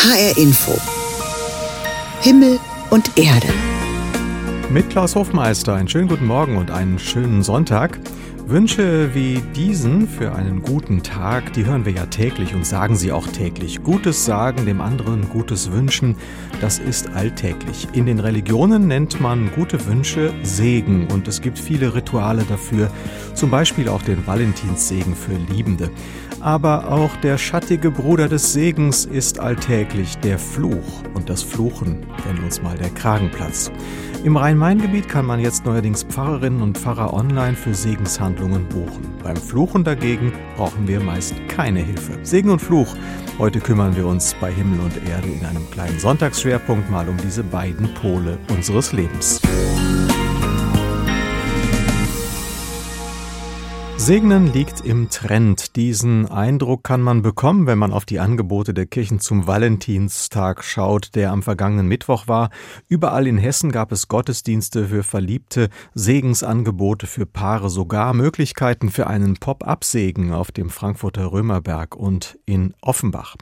HR Info. Himmel und Erde. Mit Klaus Hofmeister einen schönen guten Morgen und einen schönen Sonntag. Wünsche wie diesen für einen guten Tag, die hören wir ja täglich und sagen sie auch täglich. Gutes sagen, dem anderen Gutes wünschen, das ist alltäglich. In den Religionen nennt man gute Wünsche Segen und es gibt viele Rituale dafür, zum Beispiel auch den Valentinssegen für Liebende. Aber auch der schattige Bruder des Segens ist alltäglich der Fluch und das Fluchen, wenn uns mal der Kragen platzt. Im Rhein-Main-Gebiet kann man jetzt neuerdings Pfarrerinnen und Pfarrer online für Segenshandlungen buchen. Beim Fluchen dagegen brauchen wir meist keine Hilfe. Segen und Fluch. Heute kümmern wir uns bei Himmel und Erde in einem kleinen Sonntagsschwerpunkt mal um diese beiden Pole unseres Lebens. Segnen liegt im Trend. Diesen Eindruck kann man bekommen, wenn man auf die Angebote der Kirchen zum Valentinstag schaut, der am vergangenen Mittwoch war. Überall in Hessen gab es Gottesdienste für Verliebte, Segensangebote für Paare, sogar Möglichkeiten für einen Pop-up-Segen auf dem Frankfurter Römerberg und in Offenbach.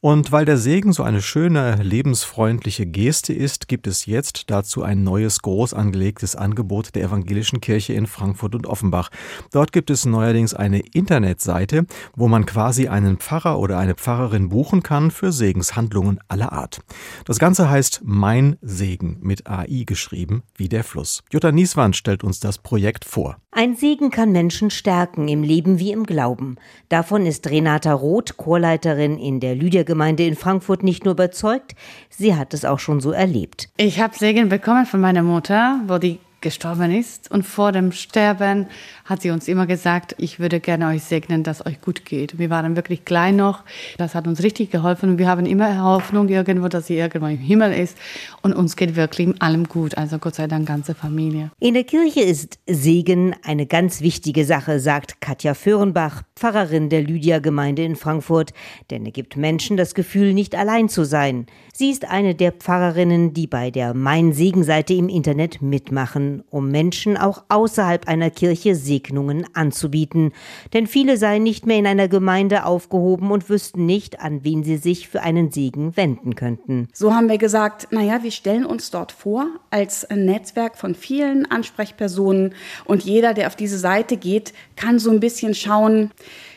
Und weil der Segen so eine schöne, lebensfreundliche Geste ist, gibt es jetzt dazu ein neues, groß angelegtes Angebot der Evangelischen Kirche in Frankfurt und Offenbach. Dort gibt es neuerdings eine Internetseite, wo man quasi einen Pfarrer oder eine Pfarrerin buchen kann für Segenshandlungen aller Art. Das Ganze heißt Mein Segen mit AI geschrieben, wie der Fluss. Jutta Nieswand stellt uns das Projekt vor. Ein Segen kann Menschen stärken, im Leben wie im Glauben. Davon ist Renata Roth, Chorleiterin in der Lydia-Gemeinde in Frankfurt, nicht nur überzeugt, sie hat es auch schon so erlebt. Ich habe Segen bekommen von meiner Mutter, wo die gestorben ist. Und vor dem Sterben hat sie uns immer gesagt, ich würde gerne euch segnen, dass euch gut geht. Wir waren wirklich klein noch. Das hat uns richtig geholfen. Und wir haben immer Hoffnung irgendwo, dass sie irgendwo im Himmel ist. Und uns geht wirklich in allem gut. Also Gott sei Dank ganze Familie. In der Kirche ist Segen eine ganz wichtige Sache, sagt Katja Föhrenbach, Pfarrerin der Lydia-Gemeinde in Frankfurt. Denn er gibt Menschen das Gefühl, nicht allein zu sein. Sie ist eine der Pfarrerinnen, die bei der Mein Segen-Seite im Internet mitmachen, um Menschen auch außerhalb einer Kirche Segnungen anzubieten, denn viele seien nicht mehr in einer Gemeinde aufgehoben und wüssten nicht, an wen sie sich für einen Segen wenden könnten. So haben wir gesagt, naja, wir stellen uns dort vor als ein Netzwerk von vielen Ansprechpersonen und jeder, der auf diese Seite geht, kann so ein bisschen schauen,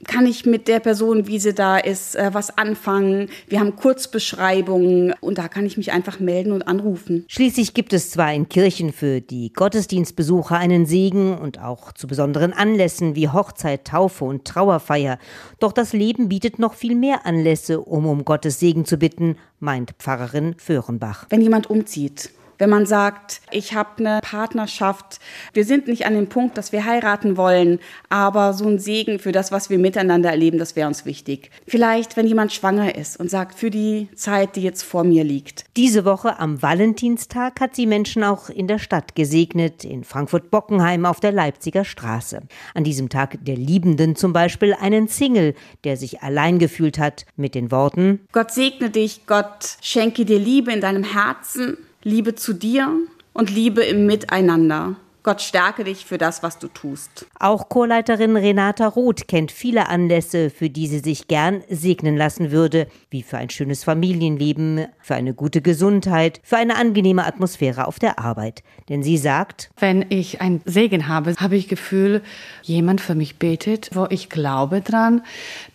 kann ich mit der Person, wie sie da ist, äh, was anfangen. Wir haben Kurzbeschreibungen und da kann ich mich einfach melden und anrufen. Schließlich gibt es zwar in Kirchen für die Gottesdienstbesucher einen Segen und auch zu besonderen Anlässen wie Hochzeit, Taufe und Trauerfeier. Doch das Leben bietet noch viel mehr Anlässe, um um Gottes Segen zu bitten, meint Pfarrerin Föhrenbach. Wenn jemand umzieht, wenn man sagt, ich habe eine Partnerschaft, wir sind nicht an dem Punkt, dass wir heiraten wollen, aber so ein Segen für das, was wir miteinander erleben, das wäre uns wichtig. Vielleicht, wenn jemand schwanger ist und sagt, für die Zeit, die jetzt vor mir liegt. Diese Woche am Valentinstag hat sie Menschen auch in der Stadt gesegnet, in Frankfurt-Bockenheim auf der Leipziger Straße. An diesem Tag der Liebenden zum Beispiel einen Single, der sich allein gefühlt hat, mit den Worten Gott segne dich, Gott schenke dir Liebe in deinem Herzen Liebe zu dir und Liebe im Miteinander. Gott stärke dich für das, was du tust. Auch Chorleiterin Renata Roth kennt viele Anlässe, für die sie sich gern segnen lassen würde, wie für ein schönes Familienleben, für eine gute Gesundheit, für eine angenehme Atmosphäre auf der Arbeit. Denn sie sagt, wenn ich einen Segen habe, habe ich Gefühl, jemand für mich betet, wo ich glaube dran,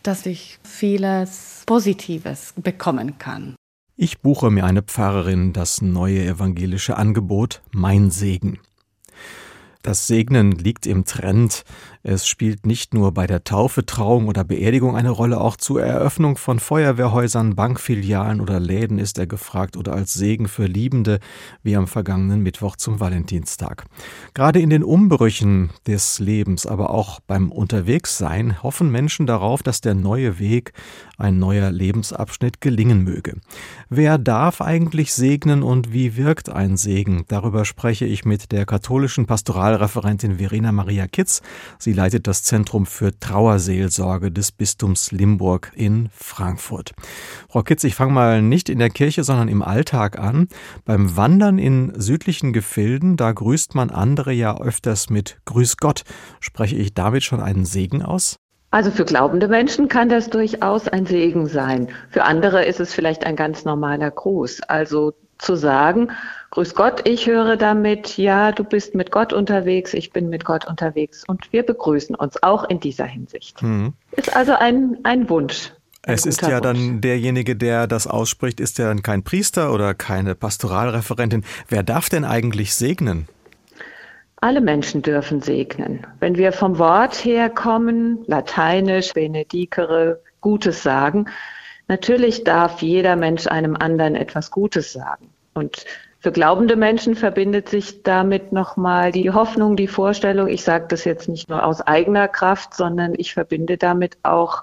dass ich vieles Positives bekommen kann. Ich buche mir eine Pfarrerin das neue evangelische Angebot Mein Segen. Das Segnen liegt im Trend. Es spielt nicht nur bei der Taufe, Trauung oder Beerdigung eine Rolle, auch zur Eröffnung von Feuerwehrhäusern, Bankfilialen oder Läden ist er gefragt oder als Segen für Liebende, wie am vergangenen Mittwoch zum Valentinstag. Gerade in den Umbrüchen des Lebens, aber auch beim Unterwegssein hoffen Menschen darauf, dass der neue Weg, ein neuer Lebensabschnitt gelingen möge. Wer darf eigentlich segnen und wie wirkt ein Segen? Darüber spreche ich mit der katholischen Pastoral Sozialreferentin Verena Maria Kitz. Sie leitet das Zentrum für Trauerseelsorge des Bistums Limburg in Frankfurt. Frau Kitz, ich fange mal nicht in der Kirche, sondern im Alltag an. Beim Wandern in südlichen Gefilden, da grüßt man andere ja öfters mit Grüß Gott. Spreche ich damit schon einen Segen aus? Also für glaubende Menschen kann das durchaus ein Segen sein. Für andere ist es vielleicht ein ganz normaler Gruß. Also zu sagen, Grüß Gott, ich höre damit, ja, du bist mit Gott unterwegs, ich bin mit Gott unterwegs und wir begrüßen uns auch in dieser Hinsicht. Mhm. Ist also ein, ein Wunsch. Ein es ist ja Wunsch. dann derjenige, der das ausspricht, ist ja dann kein Priester oder keine Pastoralreferentin. Wer darf denn eigentlich segnen? Alle Menschen dürfen segnen. Wenn wir vom Wort her kommen, lateinisch, benedicere, Gutes sagen, natürlich darf jeder Mensch einem anderen etwas Gutes sagen. Und für glaubende Menschen verbindet sich damit nochmal die Hoffnung, die Vorstellung, ich sage das jetzt nicht nur aus eigener Kraft, sondern ich verbinde damit auch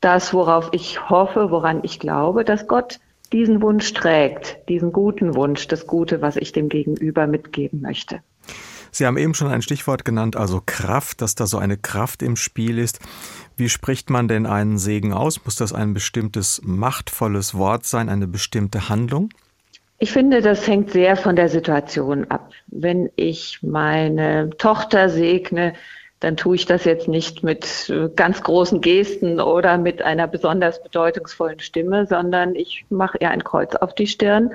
das, worauf ich hoffe, woran ich glaube, dass Gott diesen Wunsch trägt, diesen guten Wunsch, das Gute, was ich dem Gegenüber mitgeben möchte. Sie haben eben schon ein Stichwort genannt, also Kraft, dass da so eine Kraft im Spiel ist. Wie spricht man denn einen Segen aus? Muss das ein bestimmtes machtvolles Wort sein, eine bestimmte Handlung? Ich finde, das hängt sehr von der Situation ab. Wenn ich meine Tochter segne, dann tue ich das jetzt nicht mit äh, ganz großen Gesten oder mit einer besonders bedeutungsvollen Stimme, sondern ich mache ihr ein Kreuz auf die Stirn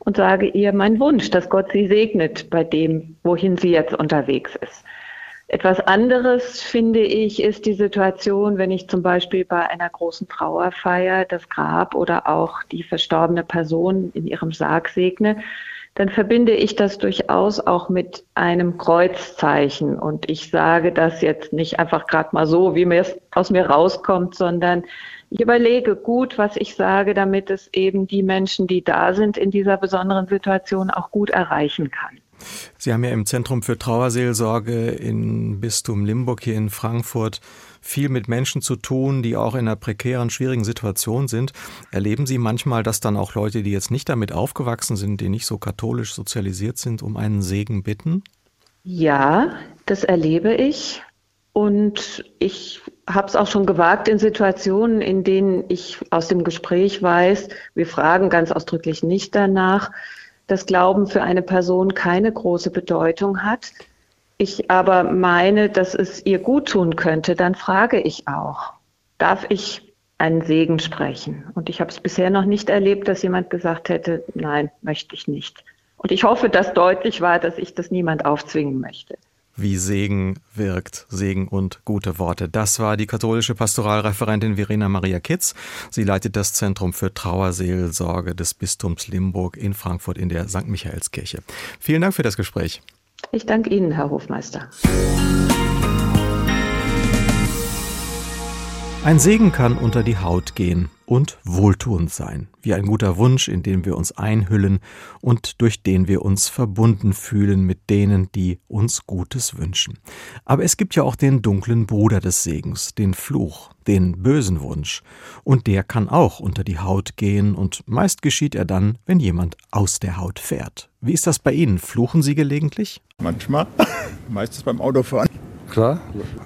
und sage ihr meinen Wunsch, dass Gott sie segnet bei dem, wohin sie jetzt unterwegs ist. Etwas anderes, finde ich, ist die Situation, wenn ich zum Beispiel bei einer großen Trauerfeier das Grab oder auch die verstorbene Person in ihrem Sarg segne, dann verbinde ich das durchaus auch mit einem Kreuzzeichen. Und ich sage das jetzt nicht einfach gerade mal so, wie mir es aus mir rauskommt, sondern ich überlege gut, was ich sage, damit es eben die Menschen, die da sind in dieser besonderen Situation, auch gut erreichen kann. Sie haben ja im Zentrum für Trauerseelsorge in Bistum Limburg hier in Frankfurt viel mit Menschen zu tun, die auch in einer prekären, schwierigen Situation sind. Erleben Sie manchmal, dass dann auch Leute, die jetzt nicht damit aufgewachsen sind, die nicht so katholisch sozialisiert sind, um einen Segen bitten? Ja, das erlebe ich. Und ich habe es auch schon gewagt in Situationen, in denen ich aus dem Gespräch weiß, wir fragen ganz ausdrücklich nicht danach, dass Glauben für eine Person keine große Bedeutung hat, ich aber meine, dass es ihr gut tun könnte, dann frage ich auch, darf ich einen Segen sprechen? Und ich habe es bisher noch nicht erlebt, dass jemand gesagt hätte, nein, möchte ich nicht. Und ich hoffe, dass deutlich war, dass ich das niemand aufzwingen möchte wie Segen wirkt, Segen und gute Worte. Das war die katholische Pastoralreferentin Verena Maria Kitz. Sie leitet das Zentrum für Trauerseelsorge des Bistums Limburg in Frankfurt in der St. Michaelskirche. Vielen Dank für das Gespräch. Ich danke Ihnen, Herr Hofmeister. Ein Segen kann unter die Haut gehen und wohltuend sein, wie ein guter Wunsch, in den wir uns einhüllen und durch den wir uns verbunden fühlen mit denen, die uns Gutes wünschen. Aber es gibt ja auch den dunklen Bruder des Segens, den Fluch, den bösen Wunsch, und der kann auch unter die Haut gehen, und meist geschieht er dann, wenn jemand aus der Haut fährt. Wie ist das bei Ihnen? Fluchen Sie gelegentlich? Manchmal, meistens beim Autofahren. Klar,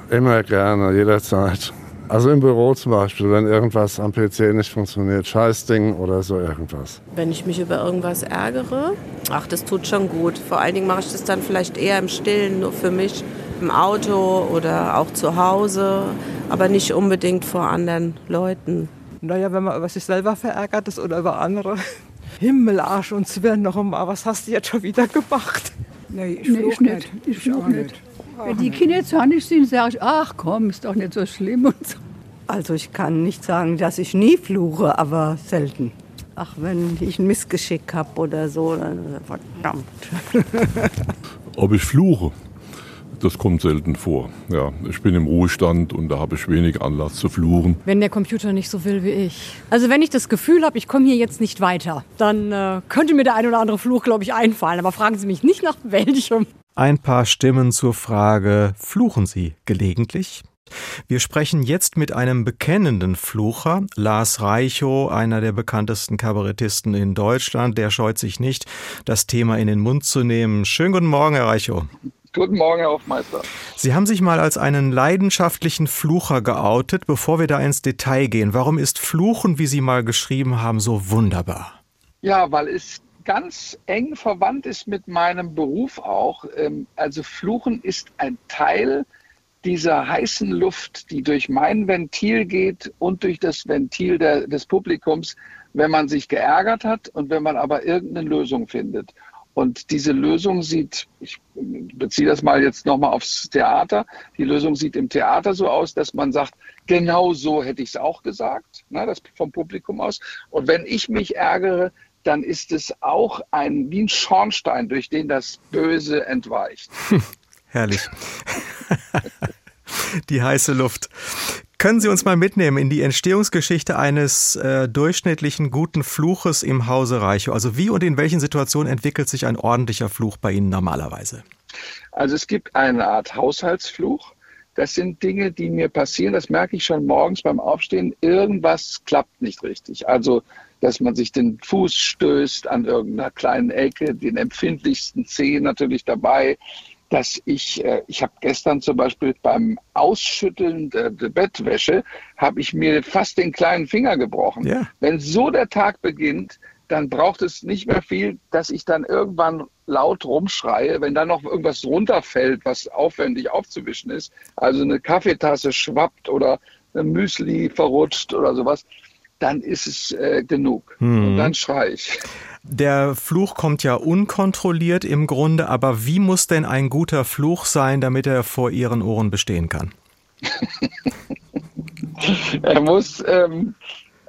immer gerne, jederzeit. Also im Büro zum Beispiel, wenn irgendwas am PC nicht funktioniert, Scheißding oder so irgendwas. Wenn ich mich über irgendwas ärgere, ach, das tut schon gut. Vor allen Dingen mache ich das dann vielleicht eher im Stillen, nur für mich, im Auto oder auch zu Hause, aber nicht unbedingt vor anderen Leuten. Naja, wenn man über sich selber verärgert ist oder über andere. Himmel, Arsch und Zwirn noch einmal, was hast du jetzt schon wieder gemacht? Nee, ich, nee, ich nicht. Ich, ich auch nicht. Wenn die Kinder zornig sind, sage ich, ach komm, ist doch nicht so schlimm und so. Also ich kann nicht sagen, dass ich nie fluche, aber selten. Ach, wenn ich ein Missgeschick habe oder so, dann verdammt. Ob ich fluche? Das kommt selten vor. Ja, ich bin im Ruhestand und da habe ich wenig Anlass zu fluchen. Wenn der Computer nicht so will wie ich. Also wenn ich das Gefühl habe, ich komme hier jetzt nicht weiter, dann äh, könnte mir der ein oder andere Fluch, glaube ich, einfallen. Aber fragen Sie mich nicht nach welchem. Ein paar Stimmen zur Frage, fluchen Sie gelegentlich? Wir sprechen jetzt mit einem bekennenden Flucher, Lars Reichow, einer der bekanntesten Kabarettisten in Deutschland. Der scheut sich nicht, das Thema in den Mund zu nehmen. Schönen guten Morgen, Herr Reichow. Guten Morgen, Herr Hofmeister. Sie haben sich mal als einen leidenschaftlichen Flucher geoutet. Bevor wir da ins Detail gehen, warum ist Fluchen, wie Sie mal geschrieben haben, so wunderbar? Ja, weil es ganz eng verwandt ist mit meinem Beruf auch. Ähm, also Fluchen ist ein Teil dieser heißen Luft, die durch mein Ventil geht und durch das Ventil der, des Publikums, wenn man sich geärgert hat und wenn man aber irgendeine Lösung findet. Und diese Lösung sieht, ich beziehe das mal jetzt nochmal aufs Theater, die Lösung sieht im Theater so aus, dass man sagt, genau so hätte ich es auch gesagt, ne, das vom Publikum aus. Und wenn ich mich ärgere, dann ist es auch ein, wie ein Schornstein, durch den das Böse entweicht. Herrlich. die heiße Luft. Können Sie uns mal mitnehmen in die Entstehungsgeschichte eines äh, durchschnittlichen guten Fluches im Hause Reichow? Also wie und in welchen Situationen entwickelt sich ein ordentlicher Fluch bei Ihnen normalerweise? Also es gibt eine Art Haushaltsfluch. Das sind Dinge, die mir passieren. Das merke ich schon morgens beim Aufstehen. Irgendwas klappt nicht richtig. Also, dass man sich den Fuß stößt an irgendeiner kleinen Ecke, den empfindlichsten Zeh natürlich dabei dass ich, äh, ich habe gestern zum Beispiel beim Ausschütteln der, der Bettwäsche, habe ich mir fast den kleinen Finger gebrochen. Ja. Wenn so der Tag beginnt, dann braucht es nicht mehr viel, dass ich dann irgendwann laut rumschreie, wenn dann noch irgendwas runterfällt, was aufwendig aufzuwischen ist, also eine Kaffeetasse schwappt oder ein Müsli verrutscht oder sowas, dann ist es äh, genug. Hm. Und dann schreie ich. Der Fluch kommt ja unkontrolliert im Grunde, aber wie muss denn ein guter Fluch sein, damit er vor Ihren Ohren bestehen kann? er muss, ähm,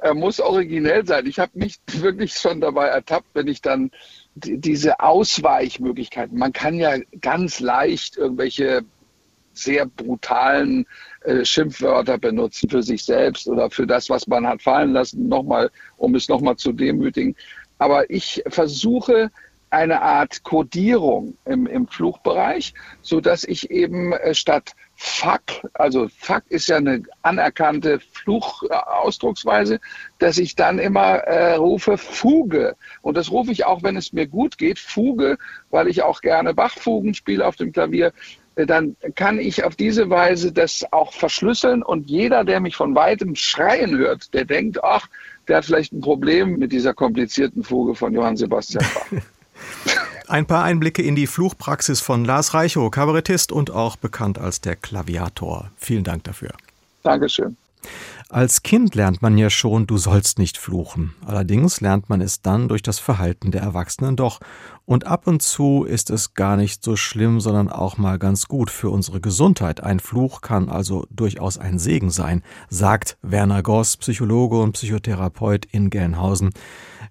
er muss originell sein. Ich habe mich wirklich schon dabei ertappt, wenn ich dann diese Ausweichmöglichkeiten, man kann ja ganz leicht irgendwelche sehr brutalen äh, Schimpfwörter benutzen für sich selbst oder für das, was man hat fallen lassen, nochmal, um es nochmal zu demütigen. Aber ich versuche eine Art Codierung im, im Fluchbereich, so dass ich eben äh, statt Fuck, also Fuck ist ja eine anerkannte Fluchausdrucksweise, dass ich dann immer äh, rufe Fuge. Und das rufe ich auch, wenn es mir gut geht, Fuge, weil ich auch gerne Bachfugen spiele auf dem Klavier. Dann kann ich auf diese Weise das auch verschlüsseln und jeder, der mich von weitem schreien hört, der denkt, ach, der hat vielleicht ein Problem mit dieser komplizierten Fuge von Johann Sebastian Bach. Ein paar Einblicke in die Fluchpraxis von Lars Reichow, Kabarettist und auch bekannt als der Klaviator. Vielen Dank dafür. Dankeschön. Als Kind lernt man ja schon, du sollst nicht fluchen. Allerdings lernt man es dann durch das Verhalten der Erwachsenen doch. Und ab und zu ist es gar nicht so schlimm, sondern auch mal ganz gut für unsere Gesundheit. Ein Fluch kann also durchaus ein Segen sein, sagt Werner Goss, Psychologe und Psychotherapeut in Gelnhausen.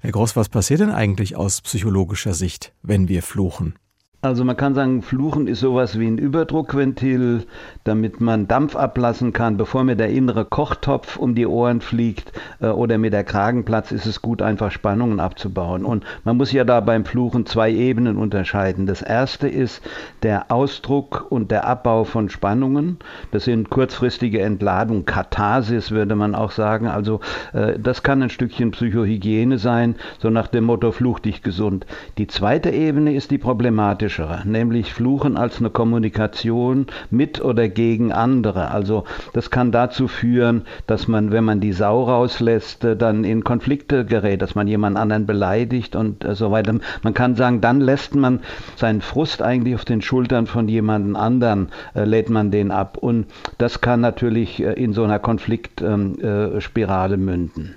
Herr Gross, was passiert denn eigentlich aus psychologischer Sicht, wenn wir fluchen? Also man kann sagen, Fluchen ist sowas wie ein Überdruckventil, damit man Dampf ablassen kann, bevor mir der innere Kochtopf um die Ohren fliegt äh, oder mir der Kragen platzt, ist es gut, einfach Spannungen abzubauen. Und man muss ja da beim Fluchen zwei Ebenen unterscheiden. Das erste ist der Ausdruck und der Abbau von Spannungen. Das sind kurzfristige Entladung, Katharsis würde man auch sagen. Also äh, das kann ein Stückchen Psychohygiene sein, so nach dem Motto Fluch dich gesund. Die zweite Ebene ist die problematische kritischere, nämlich Fluchen als eine Kommunikation mit oder gegen andere. Also das kann dazu führen, dass man, wenn man die Sau rauslässt, äh, dann in Konflikte gerät, dass man jemand anderen beleidigt und äh, so weiter. Man kann sagen, dann lässt man seinen Frust eigentlich auf den Schultern von jemandem anderen, äh, lädt man den ab. Und das kann natürlich äh, in so einer Konfliktspirale ähm, münden.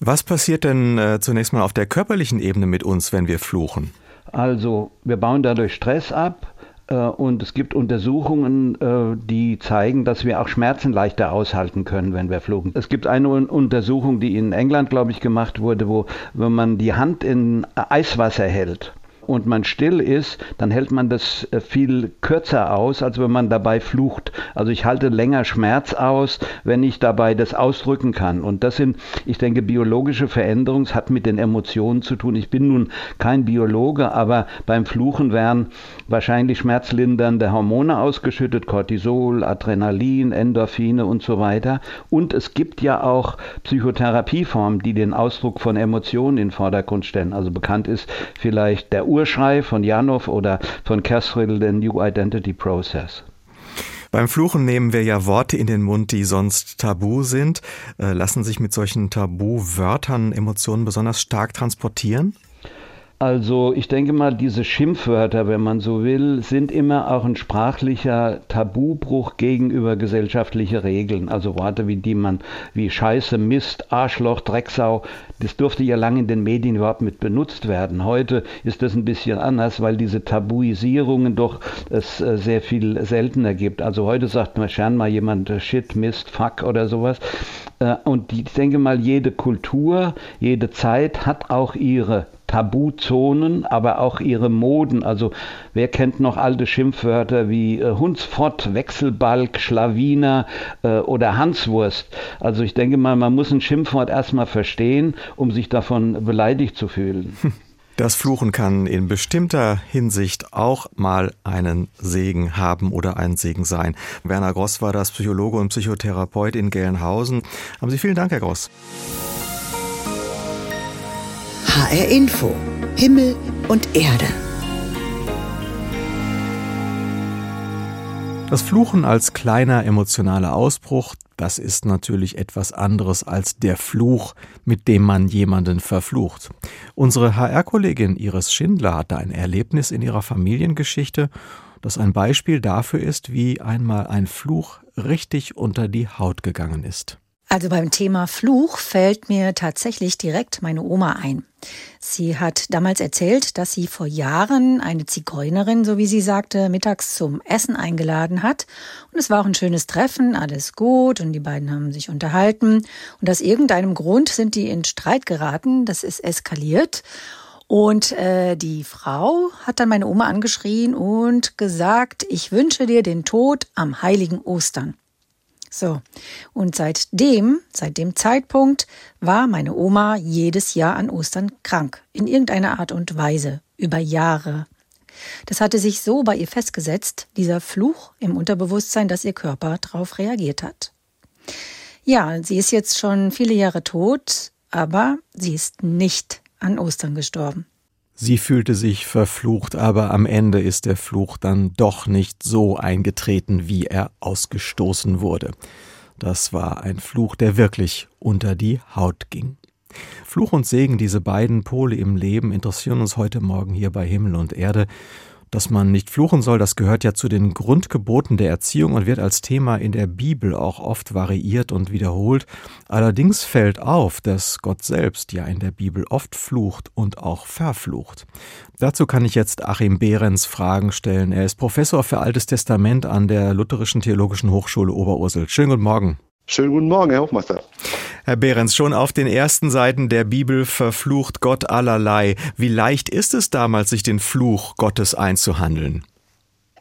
Was passiert denn äh, zunächst mal auf der körperlichen Ebene mit uns, wenn wir fluchen? Also wir bauen dadurch Stress ab äh, und es gibt Untersuchungen, äh, die zeigen, dass wir auch Schmerzen leichter aushalten können, wenn wir fluchen. Es gibt eine Untersuchung, die in England, glaube ich, gemacht wurde, wo wenn man die Hand in Eiswasser hält und man still ist, dann hält man das äh, viel kürzer aus, als wenn man dabei flucht. Also ich halte länger Schmerz aus, wenn ich dabei das ausdrücken kann. Und das sind, ich denke, biologische Veränderungen, es hat mit den Emotionen zu tun. Ich bin nun kein Biologe, aber beim Fluchen werden wahrscheinlich schmerzlindernde Hormone ausgeschüttet, Cortisol, Adrenalin, Endorphine und so weiter. Und es gibt ja auch Psychotherapieformen, die den Ausdruck von Emotionen in den Vordergrund stellen. Also bekannt ist vielleicht der Ur Urschrei von Janov oder von Casrill, den New Identity Process. Beim Fluchen nehmen wir ja Worte in den Mund, die sonst tabu sind. Äh, lassen sich mit solchen Tabuwörtern Emotionen besonders stark transportieren? Also ich denke mal, diese Schimpfwörter, wenn man so will, sind immer auch ein sprachlicher Tabubruch gegenüber gesellschaftlichen Regeln. Also Worte wie die man wie Scheiße, Mist, Arschloch, Drecksau, das durfte ja lange in den Medien überhaupt mit benutzt werden. Heute ist das ein bisschen anders, weil diese Tabuisierungen doch es äh, sehr viel seltener gibt. Also heute sagt man gern mal jemand äh, Shit, Mist, Fuck oder sowas. Äh, und ich denke mal, jede Kultur, jede Zeit hat auch ihre Tabuzonen, aber auch ihre Moden. Also wer kennt noch alte Schimpfwörter wie äh, Hundsfott, Wechselbalg, Schlawiner äh, oder Hanswurst? Also ich denke mal, man muss ein Schimpfwort erstmal verstehen, um sich davon beleidigt zu fühlen. Das Fluchen kann in bestimmter Hinsicht auch mal einen Segen haben oder ein Segen sein. Werner Gross war das Psychologe und Psychotherapeut in Gelnhausen. Haben Sie vielen Dank, Herr Gross. HR Info. Himmel und Erde. Das Fluchen als kleiner emotionaler Ausbruch, das ist natürlich etwas anderes als der Fluch, mit dem man jemanden verflucht. Unsere HR-Kollegin Iris Schindler hatte ein Erlebnis in ihrer Familiengeschichte, das ein Beispiel dafür ist, wie einmal ein Fluch richtig unter die Haut gegangen ist. Also beim Thema Fluch fällt mir tatsächlich direkt meine Oma ein. Sie hat damals erzählt, dass sie vor Jahren eine Zigeunerin, so wie sie sagte, mittags zum Essen eingeladen hat. Und es war auch ein schönes Treffen, alles gut und die beiden haben sich unterhalten. Und aus irgendeinem Grund sind die in Streit geraten, das ist eskaliert. Und äh, die Frau hat dann meine Oma angeschrien und gesagt, ich wünsche dir den Tod am heiligen Ostern. So. Und seitdem, seit dem Zeitpunkt, war meine Oma jedes Jahr an Ostern krank. In irgendeiner Art und Weise. Über Jahre. Das hatte sich so bei ihr festgesetzt, dieser Fluch im Unterbewusstsein, dass ihr Körper darauf reagiert hat. Ja, sie ist jetzt schon viele Jahre tot, aber sie ist nicht an Ostern gestorben. Sie fühlte sich verflucht, aber am Ende ist der Fluch dann doch nicht so eingetreten, wie er ausgestoßen wurde. Das war ein Fluch, der wirklich unter die Haut ging. Fluch und Segen, diese beiden Pole im Leben, interessieren uns heute Morgen hier bei Himmel und Erde. Dass man nicht fluchen soll, das gehört ja zu den Grundgeboten der Erziehung und wird als Thema in der Bibel auch oft variiert und wiederholt. Allerdings fällt auf, dass Gott selbst ja in der Bibel oft flucht und auch verflucht. Dazu kann ich jetzt Achim Behrens Fragen stellen. Er ist Professor für Altes Testament an der Lutherischen Theologischen Hochschule Oberursel. Schönen guten Morgen. Schönen guten Morgen, Herr Hofmeister. Herr Behrens, schon auf den ersten Seiten der Bibel verflucht Gott allerlei. Wie leicht ist es damals, sich den Fluch Gottes einzuhandeln?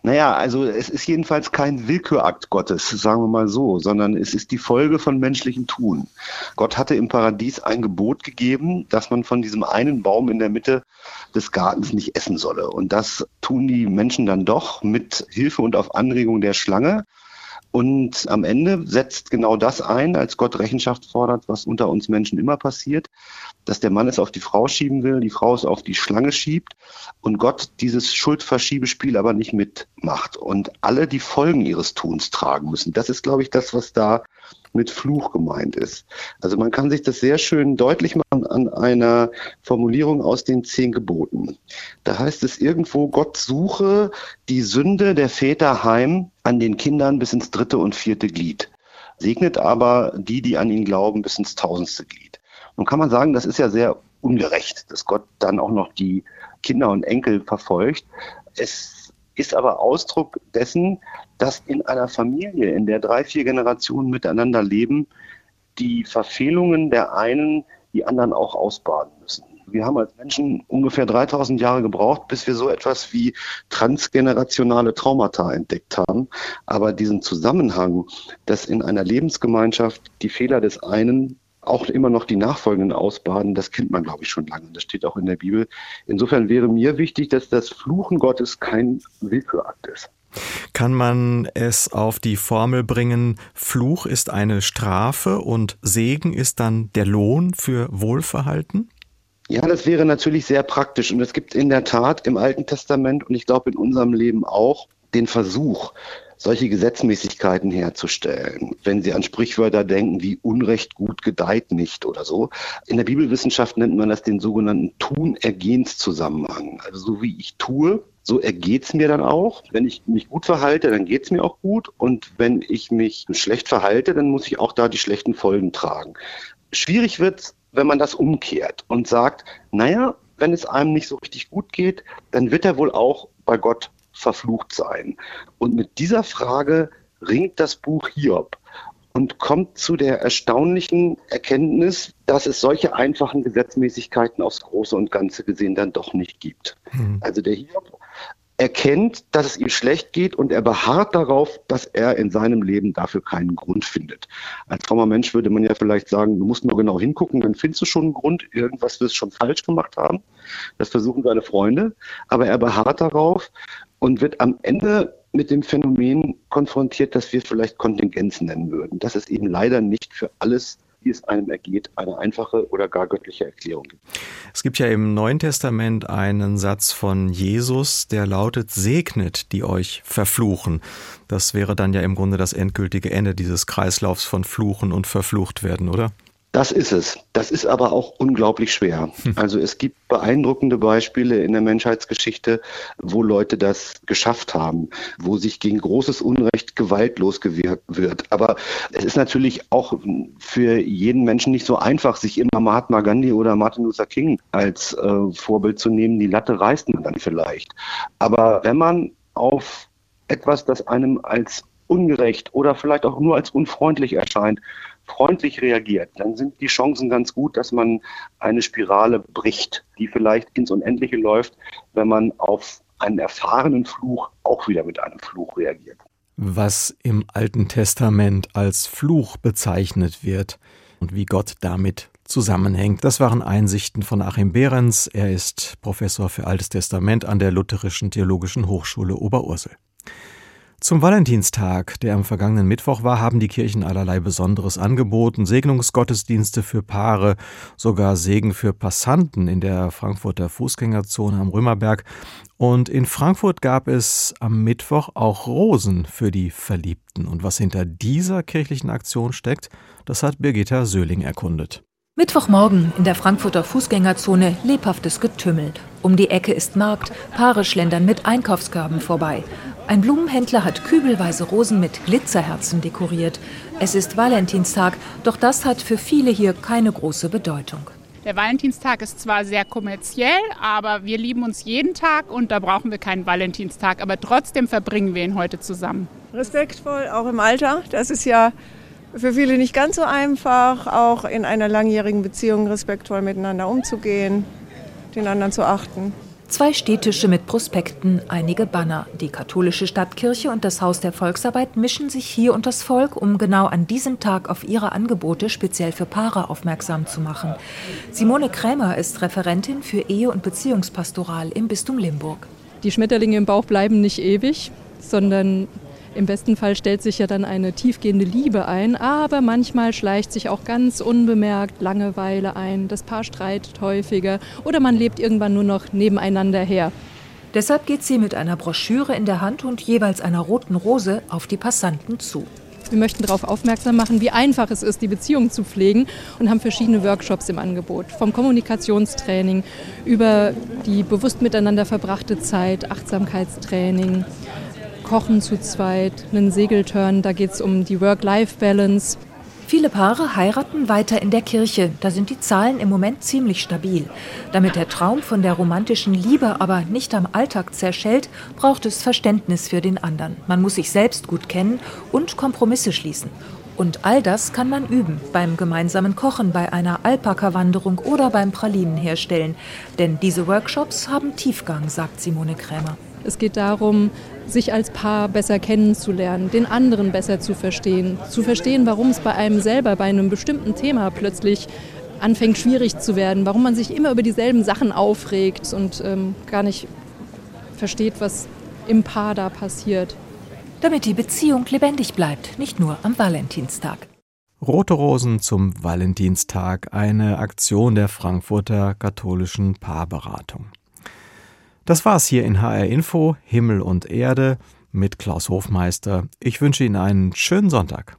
Naja, also es ist jedenfalls kein Willkürakt Gottes, sagen wir mal so, sondern es ist die Folge von menschlichem Tun. Gott hatte im Paradies ein Gebot gegeben, dass man von diesem einen Baum in der Mitte des Gartens nicht essen solle. Und das tun die Menschen dann doch mit Hilfe und auf Anregung der Schlange. Und am Ende setzt genau das ein, als Gott Rechenschaft fordert, was unter uns Menschen immer passiert, dass der Mann es auf die Frau schieben will, die Frau es auf die Schlange schiebt und Gott dieses Schuldverschiebespiel aber nicht mitmacht und alle die Folgen ihres Tuns tragen müssen. Das ist, glaube ich, das, was da mit Fluch gemeint ist. Also man kann sich das sehr schön deutlich machen an einer Formulierung aus den zehn Geboten. Da heißt es irgendwo, Gott suche die Sünde der Väter heim an den Kindern bis ins dritte und vierte Glied, segnet aber die, die an ihn glauben, bis ins tausendste Glied. Nun kann man sagen, das ist ja sehr ungerecht, dass Gott dann auch noch die Kinder und Enkel verfolgt. Es ist aber Ausdruck dessen, dass in einer Familie, in der drei, vier Generationen miteinander leben, die Verfehlungen der einen die anderen auch ausbaden müssen. Wir haben als Menschen ungefähr 3000 Jahre gebraucht, bis wir so etwas wie transgenerationale Traumata entdeckt haben. Aber diesen Zusammenhang, dass in einer Lebensgemeinschaft die Fehler des einen auch immer noch die Nachfolgenden ausbaden, das kennt man, glaube ich, schon lange. Das steht auch in der Bibel. Insofern wäre mir wichtig, dass das Fluchen Gottes kein Willkürakt ist. Kann man es auf die Formel bringen, Fluch ist eine Strafe und Segen ist dann der Lohn für Wohlverhalten? Ja, das wäre natürlich sehr praktisch. Und es gibt in der Tat im Alten Testament und ich glaube in unserem Leben auch den Versuch, solche Gesetzmäßigkeiten herzustellen. Wenn Sie an Sprichwörter denken wie Unrecht gut gedeiht nicht oder so. In der Bibelwissenschaft nennt man das den sogenannten Tun-Ergehens-Zusammenhang. Also so wie ich tue, so ergeht es mir dann auch. Wenn ich mich gut verhalte, dann geht es mir auch gut. Und wenn ich mich schlecht verhalte, dann muss ich auch da die schlechten Folgen tragen. Schwierig wird wenn man das umkehrt und sagt, naja, wenn es einem nicht so richtig gut geht, dann wird er wohl auch bei Gott verflucht sein. Und mit dieser Frage ringt das Buch Hiob und kommt zu der erstaunlichen Erkenntnis, dass es solche einfachen Gesetzmäßigkeiten aufs Große und Ganze gesehen dann doch nicht gibt. Mhm. Also der Hiob erkennt, dass es ihm schlecht geht und er beharrt darauf, dass er in seinem Leben dafür keinen Grund findet. Als frommer Mensch würde man ja vielleicht sagen, du musst nur genau hingucken, dann findest du schon einen Grund, irgendwas wirst du schon falsch gemacht haben. Das versuchen seine Freunde, aber er beharrt darauf und wird am Ende mit dem Phänomen konfrontiert, dass wir vielleicht Kontingenz nennen würden, dass es eben leider nicht für alles wie es einem ergeht, eine einfache oder gar göttliche Erklärung. Es gibt ja im Neuen Testament einen Satz von Jesus, der lautet, segnet, die euch verfluchen. Das wäre dann ja im Grunde das endgültige Ende dieses Kreislaufs von Fluchen und Verflucht werden, oder? Das ist es. Das ist aber auch unglaublich schwer. Hm. Also es gibt beeindruckende Beispiele in der Menschheitsgeschichte, wo Leute das geschafft haben, wo sich gegen großes Unrecht gewaltlos gewirkt wird. Aber es ist natürlich auch für jeden Menschen nicht so einfach, sich immer Mahatma Gandhi oder Martin Luther King als äh, Vorbild zu nehmen. Die Latte reißt man dann vielleicht. Aber wenn man auf etwas, das einem als ungerecht oder vielleicht auch nur als unfreundlich erscheint, freundlich reagiert, dann sind die Chancen ganz gut, dass man eine Spirale bricht, die vielleicht ins Unendliche läuft, wenn man auf einen erfahrenen Fluch auch wieder mit einem Fluch reagiert. Was im Alten Testament als Fluch bezeichnet wird und wie Gott damit zusammenhängt. Das waren Einsichten von Achim Behrens. Er ist Professor für Altes Testament an der Lutherischen Theologischen Hochschule Oberursel. Zum Valentinstag, der am vergangenen Mittwoch war, haben die Kirchen allerlei Besonderes angeboten, Segnungsgottesdienste für Paare, sogar Segen für Passanten in der Frankfurter Fußgängerzone am Römerberg. Und in Frankfurt gab es am Mittwoch auch Rosen für die Verliebten. Und was hinter dieser kirchlichen Aktion steckt, das hat Birgitta Söhling erkundet. Mittwochmorgen in der Frankfurter Fußgängerzone lebhaftes Getümmel. Um die Ecke ist Markt, Paare schlendern mit Einkaufskörben vorbei. Ein Blumenhändler hat kübelweise Rosen mit Glitzerherzen dekoriert. Es ist Valentinstag, doch das hat für viele hier keine große Bedeutung. Der Valentinstag ist zwar sehr kommerziell, aber wir lieben uns jeden Tag und da brauchen wir keinen Valentinstag. Aber trotzdem verbringen wir ihn heute zusammen. Respektvoll, auch im Alter. Das ist ja für viele nicht ganz so einfach, auch in einer langjährigen Beziehung respektvoll miteinander umzugehen, den anderen zu achten. Zwei Städtische mit Prospekten, einige Banner. Die katholische Stadtkirche und das Haus der Volksarbeit mischen sich hier und das Volk, um genau an diesem Tag auf ihre Angebote speziell für Paare aufmerksam zu machen. Simone Krämer ist Referentin für Ehe- und Beziehungspastoral im Bistum Limburg. Die Schmetterlinge im Bauch bleiben nicht ewig, sondern im besten Fall stellt sich ja dann eine tiefgehende Liebe ein, aber manchmal schleicht sich auch ganz unbemerkt Langeweile ein. Das Paar streitet häufiger oder man lebt irgendwann nur noch nebeneinander her. Deshalb geht sie mit einer Broschüre in der Hand und jeweils einer roten Rose auf die Passanten zu. Wir möchten darauf aufmerksam machen, wie einfach es ist, die Beziehung zu pflegen und haben verschiedene Workshops im Angebot. Vom Kommunikationstraining über die bewusst miteinander verbrachte Zeit, Achtsamkeitstraining, Kochen zu zweit, einen Segelturn, da geht es um die Work-Life-Balance. Viele Paare heiraten weiter in der Kirche. Da sind die Zahlen im Moment ziemlich stabil. Damit der Traum von der romantischen Liebe aber nicht am Alltag zerschellt, braucht es Verständnis für den anderen. Man muss sich selbst gut kennen und Kompromisse schließen. Und all das kann man üben beim gemeinsamen Kochen, bei einer Alpaka-Wanderung oder beim Pralinen herstellen. Denn diese Workshops haben Tiefgang, sagt Simone Krämer. Es geht darum, sich als Paar besser kennenzulernen, den anderen besser zu verstehen, zu verstehen, warum es bei einem selber bei einem bestimmten Thema plötzlich anfängt schwierig zu werden, warum man sich immer über dieselben Sachen aufregt und ähm, gar nicht versteht, was im Paar da passiert. Damit die Beziehung lebendig bleibt, nicht nur am Valentinstag. Rote Rosen zum Valentinstag, eine Aktion der Frankfurter katholischen Paarberatung. Das war's hier in HR Info, Himmel und Erde mit Klaus Hofmeister. Ich wünsche Ihnen einen schönen Sonntag.